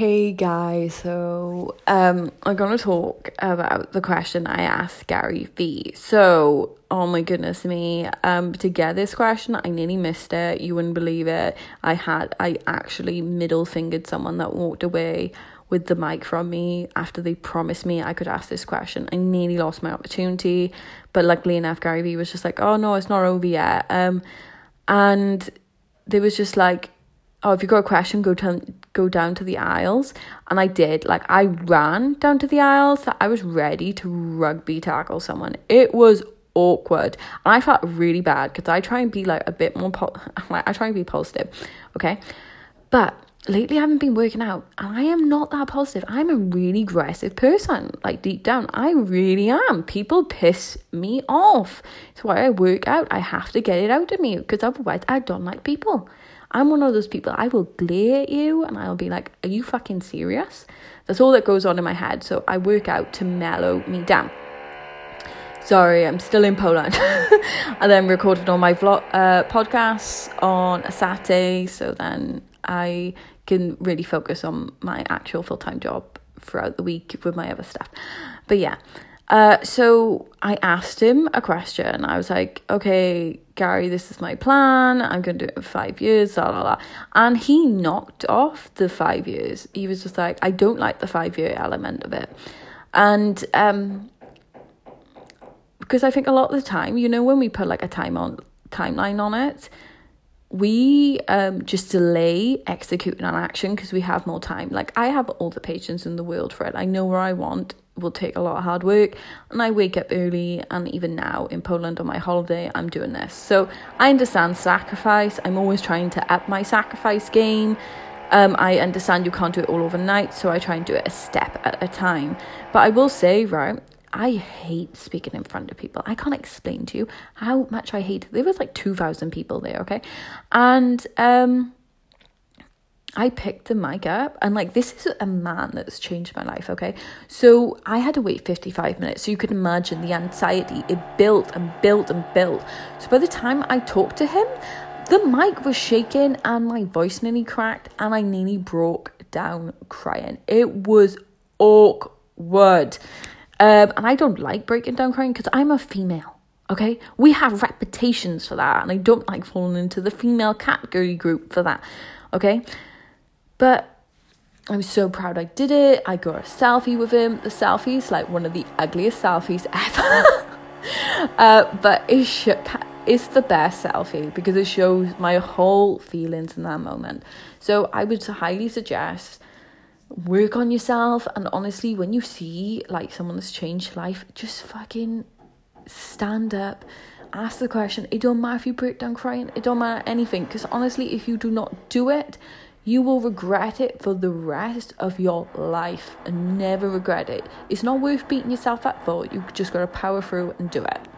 Hey guys, so um I'm gonna talk about the question I asked Gary Vee. So, oh my goodness me, um to get this question I nearly missed it. You wouldn't believe it. I had I actually middle fingered someone that walked away with the mic from me after they promised me I could ask this question. I nearly lost my opportunity, but luckily enough Gary Vee was just like, "Oh no, it's not over yet." Um and there was just like oh, if you've got a question, go down, go down to the aisles. And I did. Like, I ran down to the aisles. I was ready to rugby tackle someone. It was awkward. And I felt really bad because I try and be like a bit more, po- like, I try and be positive. Okay. But lately I haven't been working out and I am not that positive. I'm a really aggressive person. Like deep down, I really am. People piss me off. It's why I work out. I have to get it out of me because otherwise I don't like people. I'm one of those people, I will glare at you and I'll be like, Are you fucking serious? That's all that goes on in my head. So I work out to mellow me down. Sorry, I'm still in Poland. I then recorded all my vlog uh, podcasts on a Saturday, so then I can really focus on my actual full time job throughout the week with my other stuff. But yeah, uh, so I asked him a question. I was like, okay, Gary, this is my plan. I'm going to do it in five years, la la la. And he knocked off the five years. He was just like, I don't like the five year element of it. And um, because I think a lot of the time, you know, when we put like a time on timeline on it, we um just delay executing an action because we have more time. Like I have all the patience in the world for it. I know where I want will take a lot of hard work and I wake up early and even now in Poland on my holiday I'm doing this. So I understand sacrifice. I'm always trying to up my sacrifice game. Um, I understand you can't do it all overnight, so I try and do it a step at a time. But I will say, right, I hate speaking in front of people. I can't explain to you how much I hate. There was like 2,000 people there, okay? And um I picked the mic up and like this is a man that's changed my life, okay? So I had to wait 55 minutes. So you can imagine the anxiety. It built and built and built. So by the time I talked to him, the mic was shaking and my voice nearly cracked and I nearly broke down crying. It was awkward. Um, and I don't like breaking down crying because I'm a female. Okay, we have reputations for that, and I don't like falling into the female category group for that. Okay, but I'm so proud I did it. I got a selfie with him. The selfie's like one of the ugliest selfies ever. uh, but it sh- it's the best selfie because it shows my whole feelings in that moment. So I would highly suggest work on yourself and honestly when you see like someone that's changed life just fucking stand up ask the question it don't matter if you break down crying it don't matter anything because honestly if you do not do it you will regret it for the rest of your life and never regret it. It's not worth beating yourself up for. You just got to power through and do it.